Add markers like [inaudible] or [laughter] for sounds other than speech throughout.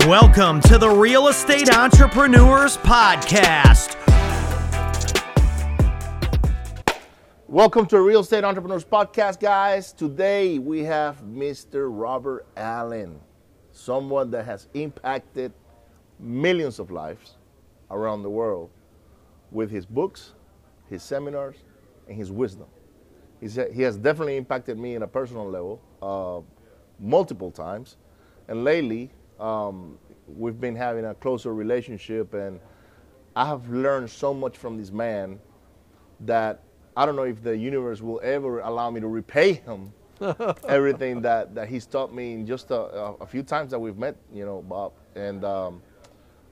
Welcome to the Real Estate Entrepreneurs Podcast. Welcome to Real Estate Entrepreneurs Podcast, guys. Today we have Mr. Robert Allen, someone that has impacted millions of lives around the world with his books, his seminars, and his wisdom. He's, he has definitely impacted me in a personal level uh, multiple times. And lately, um, we've been having a closer relationship, and I have learned so much from this man that I don't know if the universe will ever allow me to repay him [laughs] everything that, that he's taught me in just a, a, few times that we've met, you know, Bob. And um,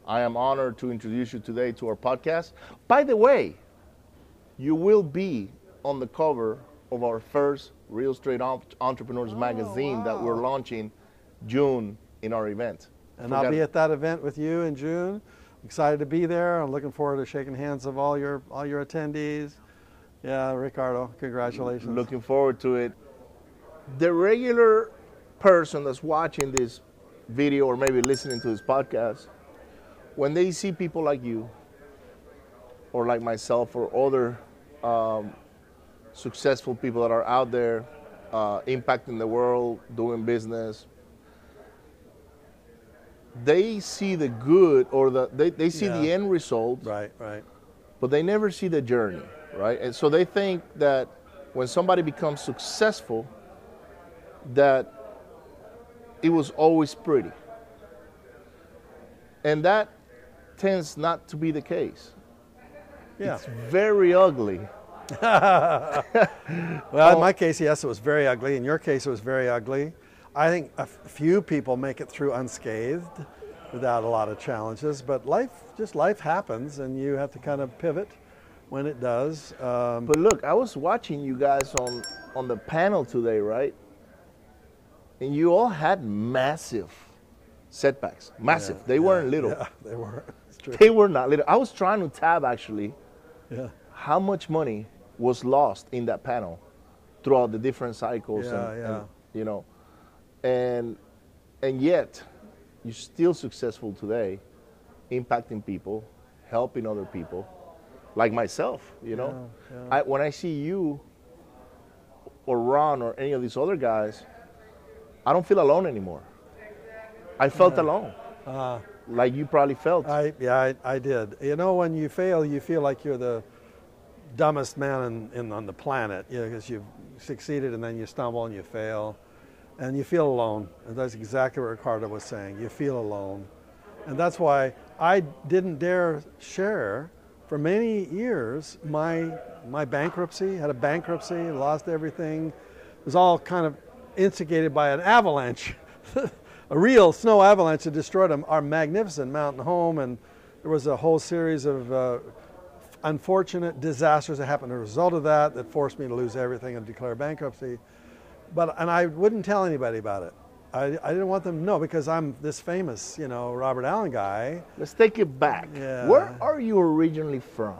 I am honored to introduce you today to our podcast. By the way, you will be on the cover of our first Real Estate Entrepreneurs oh, magazine wow. that we're launching June in our event. And Forget I'll be at that event with you in June. Excited to be there. I'm looking forward to shaking hands of all your all your attendees. Yeah, Ricardo, congratulations. Looking forward to it. The regular person that's watching this video or maybe listening to this podcast, when they see people like you, or like myself, or other um, successful people that are out there uh, impacting the world, doing business, they see the good or the they, they see yeah. the end result. Right, right. But they never see the journey right? And so they think that when somebody becomes successful, that it was always pretty. And that tends not to be the case. Yeah. It's very ugly. [laughs] [laughs] well, in my oh. case, yes, it was very ugly. In your case, it was very ugly. I think a few people make it through unscathed without a lot of challenges, but life, just life happens, and you have to kind of pivot when it does. Um, but look, I was watching you guys on on the panel today, right? And you all had massive setbacks. Massive. Yeah, they yeah, weren't little. Yeah, [laughs] they were. They were not little. I was trying to tab actually. Yeah. How much money was lost in that panel throughout the different cycles yeah, and, yeah. and you know and and yet you're still successful today impacting people helping other people like myself, you know. Yeah, yeah. I, when I see you or Ron or any of these other guys, I don't feel alone anymore. I felt yeah. alone. Uh, like you probably felt. I, yeah, I, I, did. You know, when you fail, you feel like you're the dumbest man in, in on the planet, you know, because you've succeeded and then you stumble and you fail. And you feel alone. And that's exactly what Ricardo was saying. You feel alone. And that's why I didn't dare share for many years, my, my bankruptcy, had a bankruptcy, lost everything, it was all kind of instigated by an avalanche, [laughs] a real snow avalanche that destroyed our magnificent mountain home. And there was a whole series of uh, unfortunate disasters that happened as a result of that that forced me to lose everything and declare bankruptcy. But, and I wouldn't tell anybody about it. I, I didn't want them to know because I'm this famous, you know, Robert Allen guy. Let's take it back. Yeah. Where are you originally from?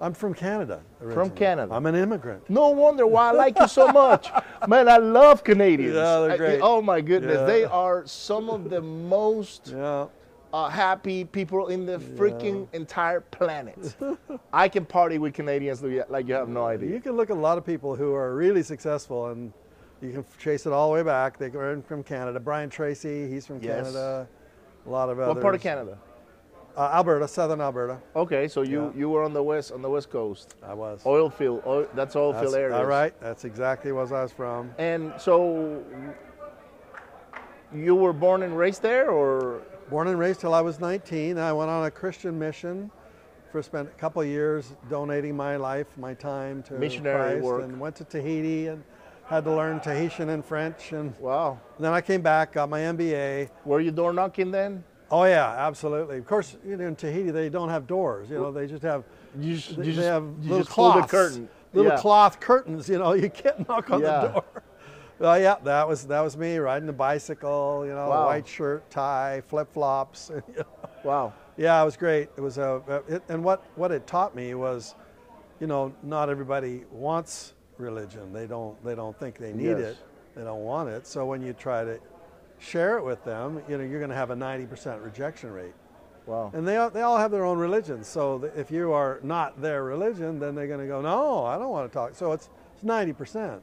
I'm from Canada. Originally. From Canada. I'm an immigrant. No wonder why I like you so much. [laughs] Man, I love Canadians. Yeah, they're great. I, oh my goodness. Yeah. They are some of the most [laughs] yeah. uh, happy people in the freaking entire planet. [laughs] I can party with Canadians like you have no idea. You can look at a lot of people who are really successful and you can chase it all the way back. They are from Canada. Brian Tracy, he's from yes. Canada. A lot of others. What part of Canada? Uh, Alberta, southern Alberta. Okay, so you, yeah. you were on the west on the west coast. I was. Oil field. Oil, that's oil field area. All right, that's exactly where I was from. And so you were born and raised there, or? Born and raised till I was 19. I went on a Christian mission. For spent a couple of years donating my life, my time to missionary Christ, work, and went to Tahiti and had to learn Tahitian and French. And wow. then I came back, got my MBA. Were you door knocking then? Oh yeah, absolutely. Of course, you know, in Tahiti they don't have doors. You know, they just have you just, they, you just, have you little cloths, curtain. little yeah. cloth curtains. You know, you can't [laughs] knock on yeah. the door. [laughs] Well, yeah, that was that was me riding a bicycle. You know, wow. white shirt, tie, flip flops. [laughs] You know. Wow. Yeah, it was great. It was a, it, and what what it taught me was, you know, not everybody wants religion. They don't they don't think they need yes. it. They don't want it. So when you try to share it with them, you know, you're going to have a 90% rejection rate. Wow. And they all, they all have their own religion. So if you are not their religion, then they're going to go, no, I don't want to talk. So it's, it's 90%,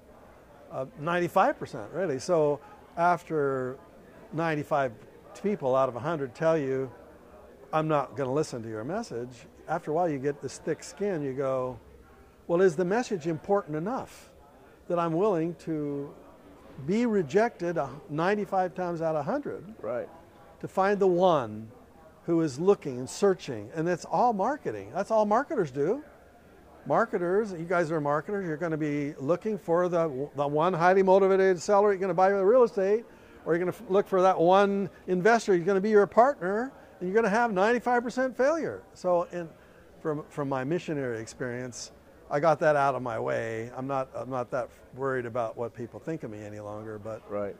uh, 95% really. So after 95 people out of 100 tell you, I'm not going to listen to your message, after a while you get this thick skin. You go, well, is the message important enough that I'm willing to be rejected uh, 95 times out of 100 Right. to find the one who is looking and searching. And that's all marketing. That's all marketers do. Marketers, you guys are marketers, you're going to be looking for the, the one highly motivated seller you're going to buy the real estate, or you're going to look for that one investor who's going to be your partner, and you're going to have 95% failure. So, in, from, from my missionary experience, I got that out of my way. I'm not, I'm not that worried about what people think of me any longer, but Right.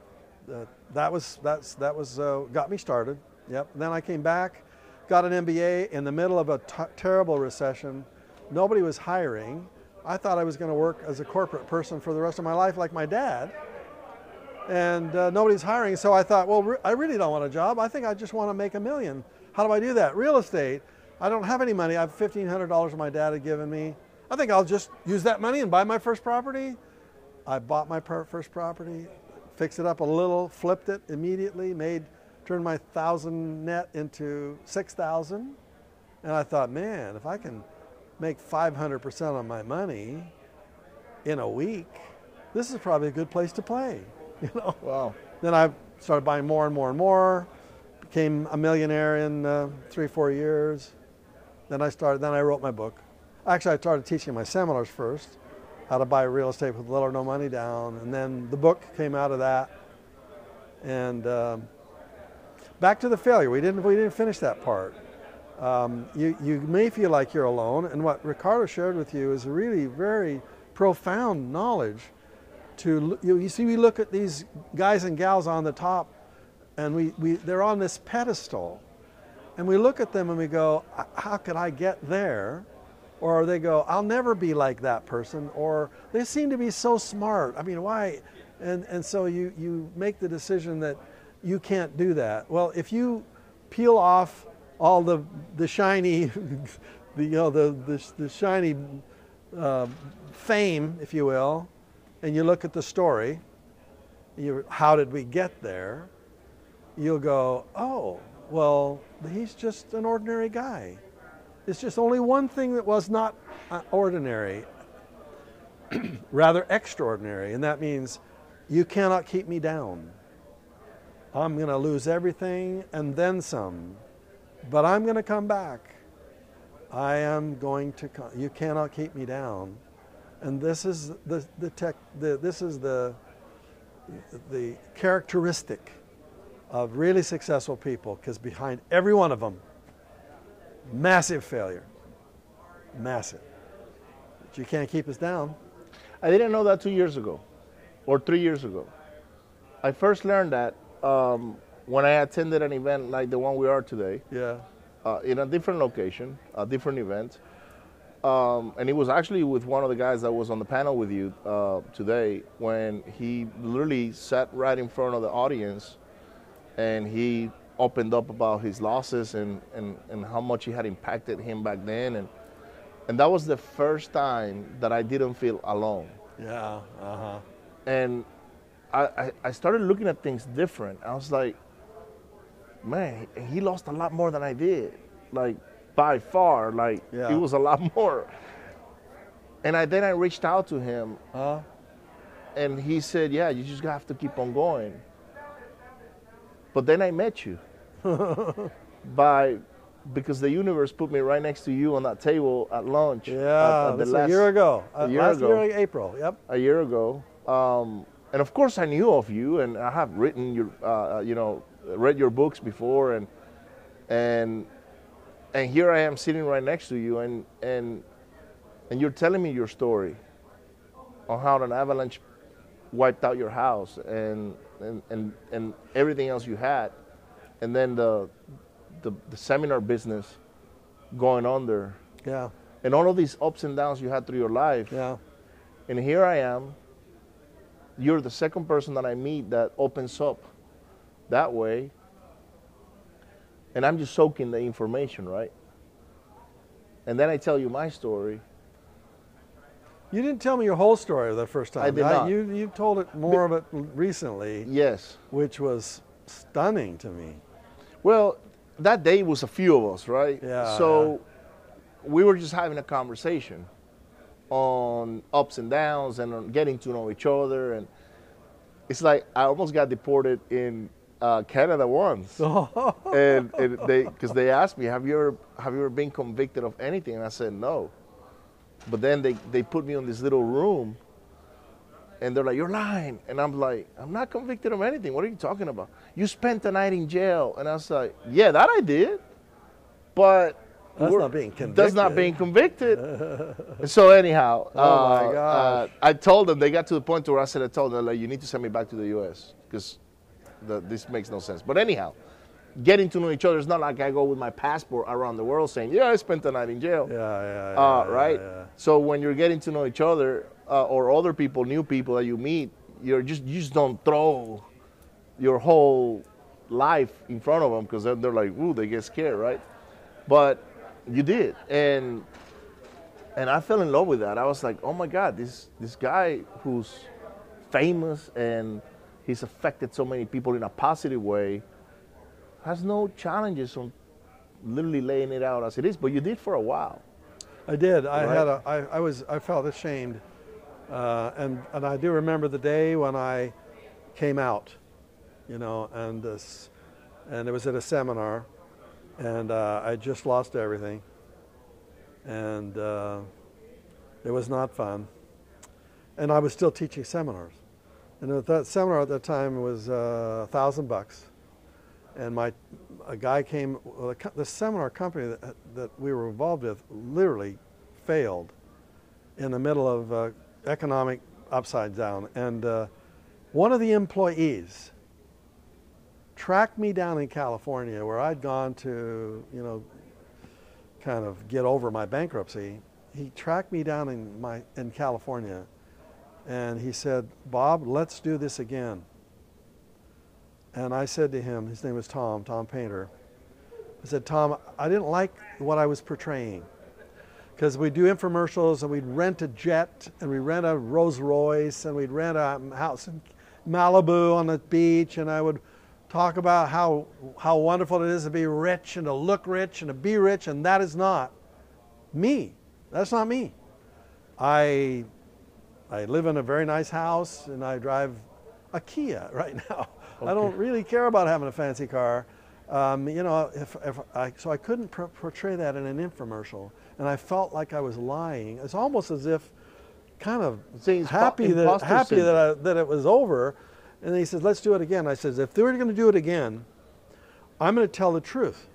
uh, that was that's that was uh, got me started. Yep. Then I came back, got an MBA in the middle of a t- terrible recession. Nobody was hiring. I thought I was going to work as a corporate person for the rest of my life, like my dad. And uh, nobody's hiring, so I thought, well, re- I really don't want a job. I think I just want to make a million. How do I do that? Real estate. I don't have any money. I have fifteen hundred dollars my dad had given me. I think I'll just use that money and buy my first property. I bought my per- first property, fixed it up a little, flipped it immediately, made turned my thousand net into six thousand, and I thought, man, if I can make five hundred percent on my money in a week, this is probably a good place to play. [laughs] You know. Wow. Then I started buying more and more and more. Became a millionaire in uh, three, four years. Then I started. Then I wrote my book. Actually, I started teaching my seminars first, how to buy real estate with little or no money down, and then the book came out of that. And um, back to the failure. We didn't. We didn't finish that part. Um, you you may feel like you're alone, and what Ricardo shared with you is really very profound knowledge to you, you see we look at these guys and gals on the top and we, we they're on this pedestal and we look at them and we go how could i get there or they go i'll never be like that person or they seem to be so smart i mean why and and so you you make the decision that you can't do that well if you peel off all the the shiny [laughs] the you know the the, the shiny uh, fame if you will and you look at the story, you, how did we get there? You'll go, oh, well, he's just an ordinary guy. It's just only one thing that was not uh, ordinary, [clears throat] rather extraordinary, and that means you cannot keep me down. I'm going to lose everything and then some, but I'm going to come back. I am going to come. You cannot keep me down and this is the, the tech the, this is the the characteristic of really successful people because behind every one of them massive failure massive but you can't keep us down I didn't know that two years ago, or three years ago. I first learned that um, when I attended an event like the one we are today, yeah uh, in a different location, a different event. Um, and it was actually with one of the guys that was on the panel with you uh, today when he literally sat right in front of the audience and he opened up about his losses and, and, and how much it had impacted him back then. And, and that was the first time that I didn't feel alone. yeah uh-huh And I, I, I started looking at things different. I was like, man, he lost a lot more than I did. Like, by far, like, Yeah. it was a lot [laughs] more. And I, then I reached out to him, uh, and he said, yeah, you just have to keep on going. But then I met you. [laughs] by because the universe put me right next to you on that table at lunch. yeah at the that's a year ago a Uh, year last ago. year april yep a year ago. Um, and of course, I knew of you, and I have written your, uh, you know, read your books before, and and and here I am sitting right next to you, and and and you're telling me your story on how an avalanche wiped out your house and and and, and everything else you had, and then the, the the seminar business going under, yeah and all of these ups and downs you had through your life. yeah And here I am. You're the second person that I meet that opens up that way. And I'm just soaking the information, right? And then I tell you my story. You didn't tell me your whole story the first time. I did not. You you told it more of it recently, Yes. which was stunning to me. Well, that day was a few of us, right? Yeah, So we were just having a conversation on ups and downs and on getting to know each other. And it's like I almost got deported in uh, Canada once. [laughs] and, and they, because they asked me, have you ever, have you ever been convicted of anything? And I said no. But then they, they put me in this little room, and they're like, "You're lying," and I'm like, "I'm not convicted of anything. What are you talking about? You spent the night in jail. And I was like, "Yeah, that I did, but That's not being That's not convicted. being convicted." So anyhow, [laughs] Oh, my uh, gosh. uh, I told them they got to the point where I said, "I told them like, you need to send me back to the U.S. because this makes no sense." But anyhow, getting to know each other is not like I go with my passport around the world saying, "Yeah, I spent the night in jail." Yeah, yeah, yeah. uh, right? yeah. So when you're getting to know each other uh, or other people, new people that you meet, you're just you just don't throw your whole life in front of them because then they're like, ooh, they get scared, right? But you did, and and I fell in love with that. I was like, oh my God, this this guy who's famous and he's affected so many people in a positive way has no challenges on literally laying it out as it is. But you did for a while. I did. I Right. had a. I, I was. I felt ashamed, uh, and and I do remember the day when I came out, you know, and this, and it was at a seminar, and uh, I just lost everything, and uh, it was not fun, and I was still teaching seminars, and at that seminar at that time was uh, a thousand bucks, and my a guy came. The, the seminar company that, that we were involved with literally failed in the middle of uh, economic upside down, and uh, one of the employees tracked me down in California, where I'd gone to, you know, kind of get over my bankruptcy. He tracked me down in my in California, and he said, "Bob, let's do this again." And I said to him, his name was Tom, Tom Painter. I said, Tom, I didn't like what I was portraying. Because we do infomercials and we'd rent a jet and we'd rent a Rolls Royce and we'd rent a house in Malibu on the beach and I would talk about how, how wonderful it is to be rich and to look rich and to be rich and that is not me. That's not me. I, I live in a very nice house and I drive a Kia [laughs] right now. I don't really care about having a fancy car. Um, you know, if, if I, so I couldn't pr- portray that in an infomercial, and I felt like I was lying. It's almost as if, kind of See, happy that happy that. I, that it was over, and he says, "Let's do it again." I says, "If they were going to do it again, I'm going to tell the truth,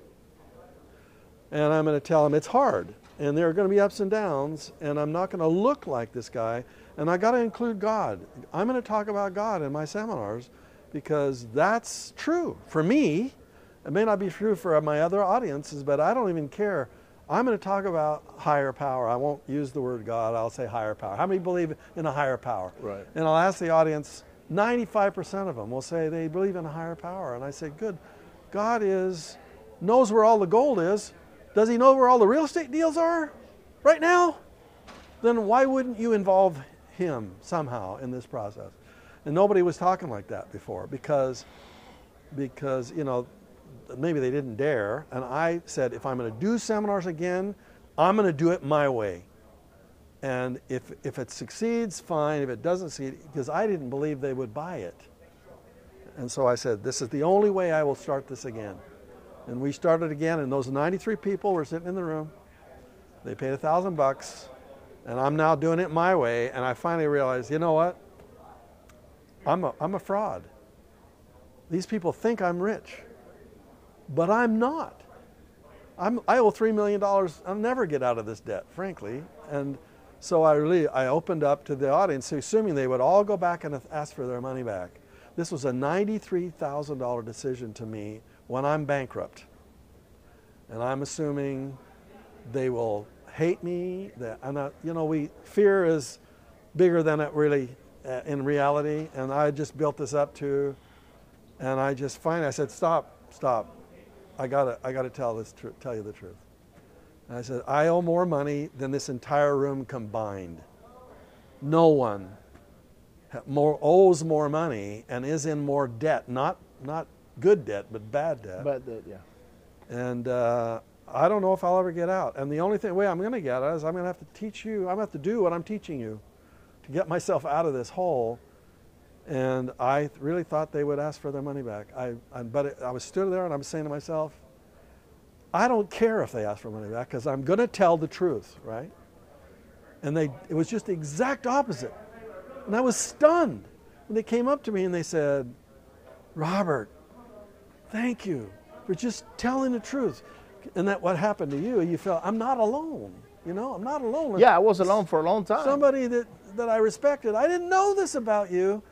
and I'm going to tell them it's hard, and there are going to be ups and downs, and I'm not going to look like this guy, and I got to include God. I'm going to talk about God in my seminars because that's true for me. It may not be true for my other audiences, but I don't even care. I'm going to talk about higher power. I won't use the word God. I'll say higher power. How many believe in a higher power? Right. And I'll ask the audience. 95% of them will say they believe in a higher power, and I say, good. God is knows where all the gold is. Does He know where all the real estate deals are right now? Then why wouldn't you involve Him somehow in this process? And nobody was talking like that before because because you know maybe they didn't dare and i said if i'm going to do seminars again i'm going to do it my way. And if if it succeeds fine. If it doesn't succeed because i didn't believe they would buy it. And so i said this is the only way i will start this again. And we started again and those 93 people were sitting in the room. They paid a thousand bucks and i'm now doing it my way. And i finally realized you know what? I'm a, I'm a fraud. These people think i'm rich but I'm not. I'm, I owe three million dollars. I'll never get out of this debt, frankly. And so I really I opened up to the audience, assuming they would all go back and ask for their money back. This was a ninety-three thousand dollar decision to me when I'm bankrupt, and I'm assuming they will hate me. That and I, you know, we fear is bigger than it really uh, in reality, and I just built this up to And I just finally I said, "Stop, stop! I gotta, I gotta tell this, tr- tell you the truth." And I said, "I owe more money than this entire room combined. No one more owes more money and is in more debt. Not, not good debt, but bad debt. But the, yeah. and uh, I don't know if I'll ever get out. And the only thing, way I'm going to get out is I'm going to have to teach you. I'm going to have to do what I'm teaching you to get myself out of this hole. And I really thought they would ask for their money back. I, I but it, I was stood there and I was saying to myself, I don't care if they ask for money back because I'm going to tell the truth, right? And they, it was just the exact opposite. And I was stunned when they came up to me and they said, Robert, thank you for just telling the truth. And that what happened to you, you felt, I'm not alone. You know, I'm not alone. Yeah, I was alone for a long time. Somebody that, that I respected, I didn't know this about you.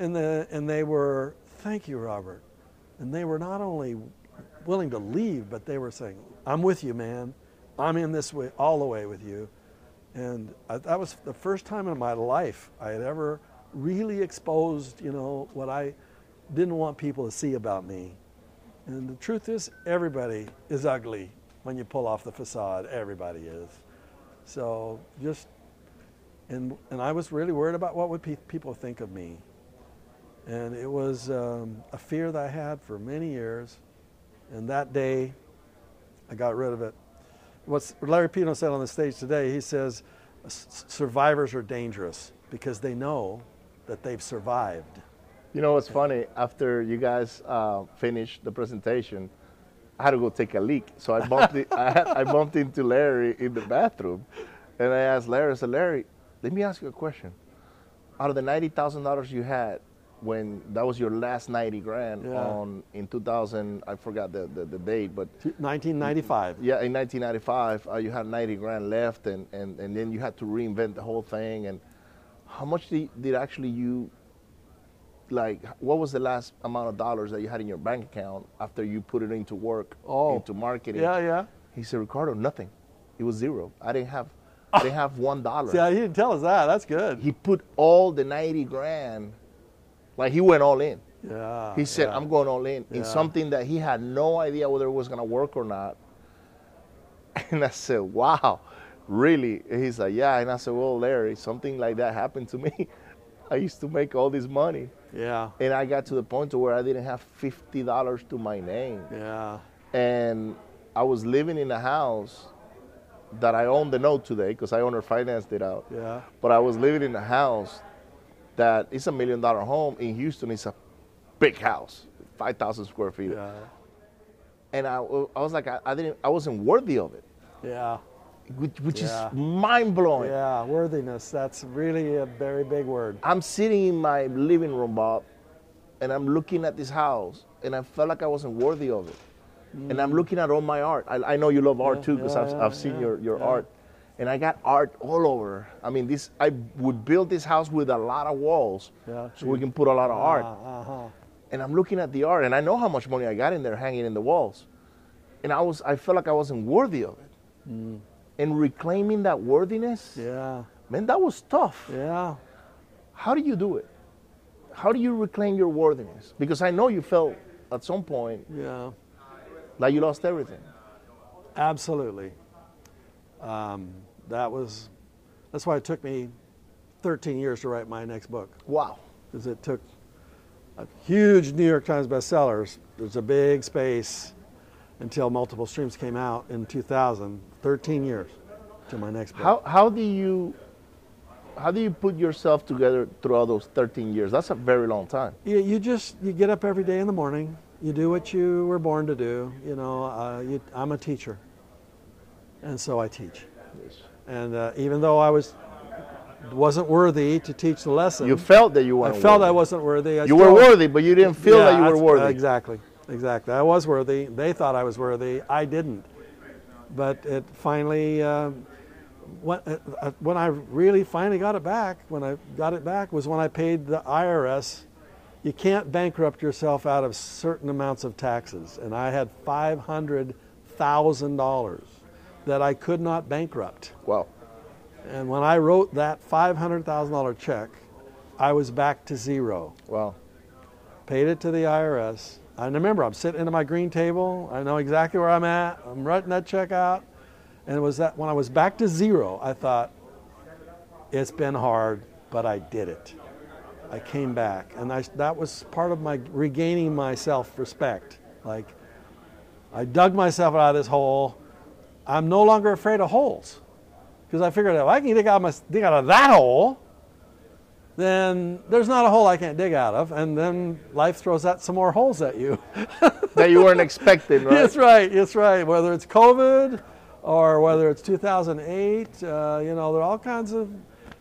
And, the, and they were, thank you, Robert. And they were not only willing to leave, but they were saying, I'm with you, man. I'm in this way, all the way with you. And I, that was the first time in my life I had ever really exposed, you know, what I didn't want people to see about me. And the truth is, everybody is ugly when you pull off the facade. Everybody is. So just, and, and I was really worried about what would pe- people think of me. And it was um, a fear that I had for many years. And that day, I got rid of it. What Larry Pino said on the stage today, he says, survivors are dangerous because they know that they've survived. You know what's funny? After you guys uh, finished the presentation, I had to go take a leak. So I bumped, I, had, I bumped into Larry in the bathroom, and I asked Larry, I said, Larry, let me ask you a question. Out of the ninety thousand dollars you had when that was your last ninety grand Yeah. on in two thousand, I forgot the, the, the date, but 1995. yeah, in 1995, uh, you had 90 grand left, and, and, and then you had to reinvent the whole thing. And how much did, did actually you, like, what was the last amount of dollars that you had in your bank account after you put it into work, Oh. into marketing? Yeah, yeah. He said, Ricardo, nothing. It was zero. I didn't have, I didn't have one dollar. Yeah, he didn't tell us that. That's good. He put all the 90 grand, like he went all in. Yeah. He said, yeah. I'm going all in in something that he had no idea whether it was going to work or not. [laughs] And I said, wow, really? And he's like, yeah. And I said, well, Larry, something like that happened to me. [laughs] I used to make all this money. Yeah. And I got to the point to where I didn't have $50 to my name. Yeah. And I was living in a house that I own the note today because I owner financed it out. Yeah. But I was living in a house that is a million dollar home in Houston. It's a big house, 5,000 square feet. Yeah. And I, I was like, I, I didn't, I wasn't worthy of it, Yeah. which, which Yeah. is mind blowing. Yeah. Worthiness. That's really a very big word. I'm sitting in my living room, Bob, and I'm looking at this house, and I felt like I wasn't worthy of it. And I'm mm. looking at all my art. I, I know you love art Yeah, too, because I've, I've seen your, your art. And I got art all over. I mean, this I would build this house with a lot of walls, Yeah, so we can put a lot of art. Uh huh. and I'm looking at the art, and I know how much money I got in there hanging in the walls, and I was I felt like I wasn't worthy of it. And reclaiming that worthiness, Yeah. man, that was tough. Yeah. How do you do it? How do you reclaim your worthiness? Because I know you felt at some point Yeah. like you lost everything. Absolutely. Um, that was. That's why it took me 13 years to write my next book. Wow. because it took a huge New York Times bestsellers. There's a big space until multiple streams came out in 2000. 13 years to my next book. How how do you how do you put yourself together throughout those 13 years? That's a very long time. you, you just you get up every day in the morning. You do what you were born to do. You know, uh, you, I'm a teacher, and so I teach. And uh, even though I was wasn't worthy to teach the lesson, You felt that you weren't. I felt worthy. I wasn't worthy. I You were worthy, but you didn't feel that you were worthy. Exactly, exactly. I was worthy. They thought I was worthy. I didn't. But it finally, um, when, uh, uh, when I really finally got it back, when I got it back was when I paid the IRS. You can't bankrupt yourself out of certain amounts of taxes, and I had five hundred thousand dollars that I could not bankrupt. Wow. And when I wrote that five hundred thousand dollar check, I was back to zero Wow. paid it to the IRS. I remember I'm sitting at my green table. I know exactly where I'm at. I'm writing that check out. And it was that when I was back to zero, I thought, it's been hard, but I did it. I came back. And I, that was part of my regaining my self respect. Like, I dug myself out of this hole. I'm no longer afraid of holes. Because I figured if I can dig out, my, dig out of that hole, then there's not a hole I can't dig out of. And then life throws out some more holes at you. [laughs] that you weren't expecting, right? That's right. That's right. Whether it's COVID or whether it's 2008, uh, you know, there are all kinds of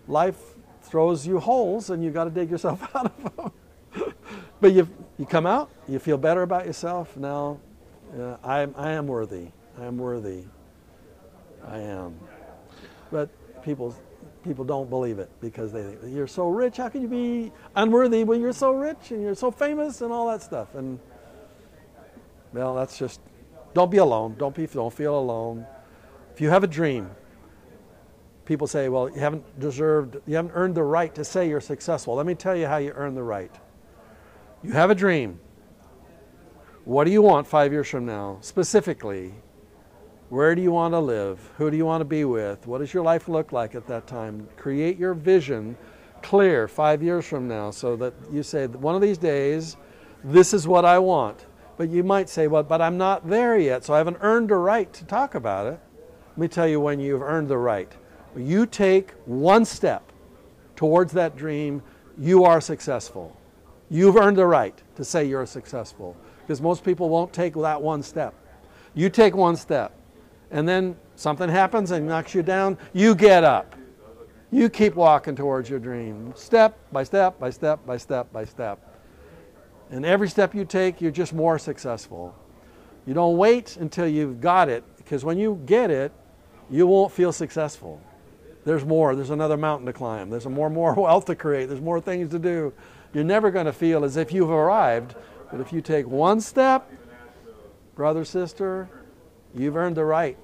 life throws you holes, and you got to dig yourself [laughs] out of them. but you you come out, you feel better about yourself. Now, uh, I I am worthy. I am worthy. I am. But people people don't believe it because they think you're so rich. How can you be unworthy when you're so rich and you're so famous and all that stuff? And well, that's just don't be alone. Don't be don't feel alone. If you have a dream, people say, well, you haven't deserved, you haven't earned the right to say you're successful. Let me tell you how you earn the right. You have a dream. What do you want five years from now? Specifically, where do you want to live? Who do you want to be with? What does your life look like at that time? Create your vision clear five years from now so that you say, one of these days, this is what I want. But you might say, well, but I'm not there yet, so I haven't earned a right to talk about it. Let me tell you when you've earned the right. You take one step towards that dream, you are successful. You've earned the right to say you're successful because most people won't take that one step. You take one step, and then something happens and knocks you down, you get up. You keep walking towards your dream, step by step by step by step by step. And every step you take, you're just more successful. You don't wait until you've got it, because when you get it, you won't feel successful. There's more. There's another mountain to climb. There's more, more [laughs] wealth to create. There's more things to do. You're never going to feel as if you've arrived. But if you take one step, brother, sister, you've earned the right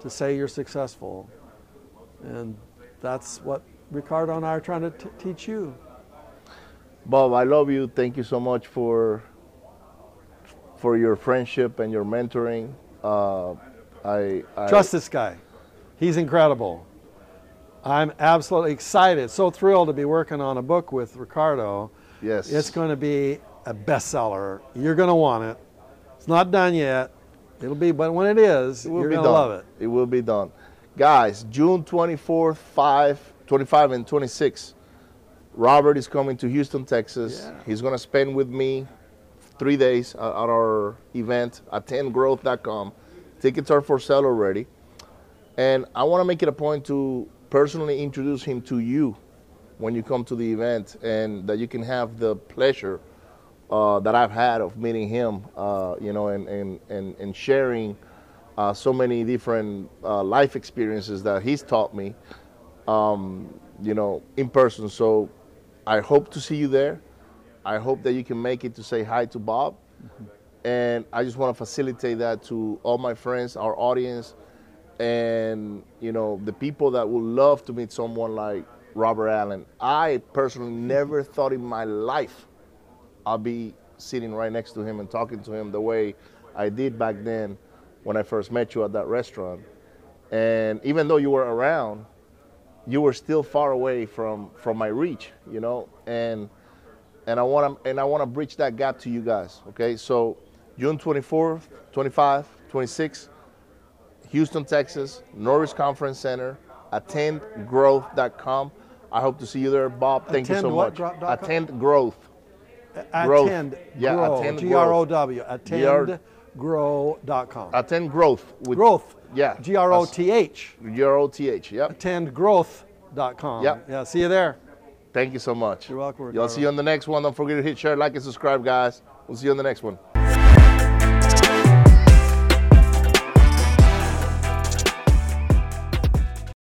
to say you're successful. And that's what Ricardo and I are trying to t- teach you. Bob, I love you. Thank you so much for for your friendship and your mentoring. Uh, I, I Trust this guy. He's incredible. I'm absolutely excited, so thrilled to be working on a book with Ricardo. Yes. It's going to be a bestseller. You're going to want it. It's not done yet. It'll be, but when it is, It will you're be going done. love it. It will be done. Guys, June 24th, 5, 25, and 26. Robert is coming to Houston, Texas. Yeah. He's going to spend with me three days at, at our event at attendgrowth.com. Tickets are for sale already. And I want to make it a point to personally introduce him to you when you come to the event and that you can have the pleasure uh, that I've had of meeting him, uh, you know, and, and, and, and sharing uh, so many different uh, life experiences that he's taught me, um, you know, in person. So I hope to see you there. I hope that you can make it to say hi to Bob. And I just want to facilitate that to all my friends, our audience, and you know the people that would love to meet someone like Robert Allen. I personally never thought in my life I'll be sitting right next to him and talking to him the way I did back then when I first met you at that restaurant. And even though you were around, you were still far away from from my reach, you know. And and I want to and I want to bridge that gap to you guys. Okay, so June 24th, 25, 26, Houston, Texas, Norris Conference Center, attendgrowth.com. I hope to see you there, Bob. Thank you so much. Attend growth. Growth. Attend Yeah, grow. attend G R O W. Attendgrow.com. Attend growth with Growth. Yeah. G R O T H. G R O T H. Yep. Attendgrowth.com. Yep. Yeah. See you there. Thank you so much. You're welcome, Y'all see you on the next one. Don't forget to hit share, like, and subscribe, guys. We'll see you on the next one.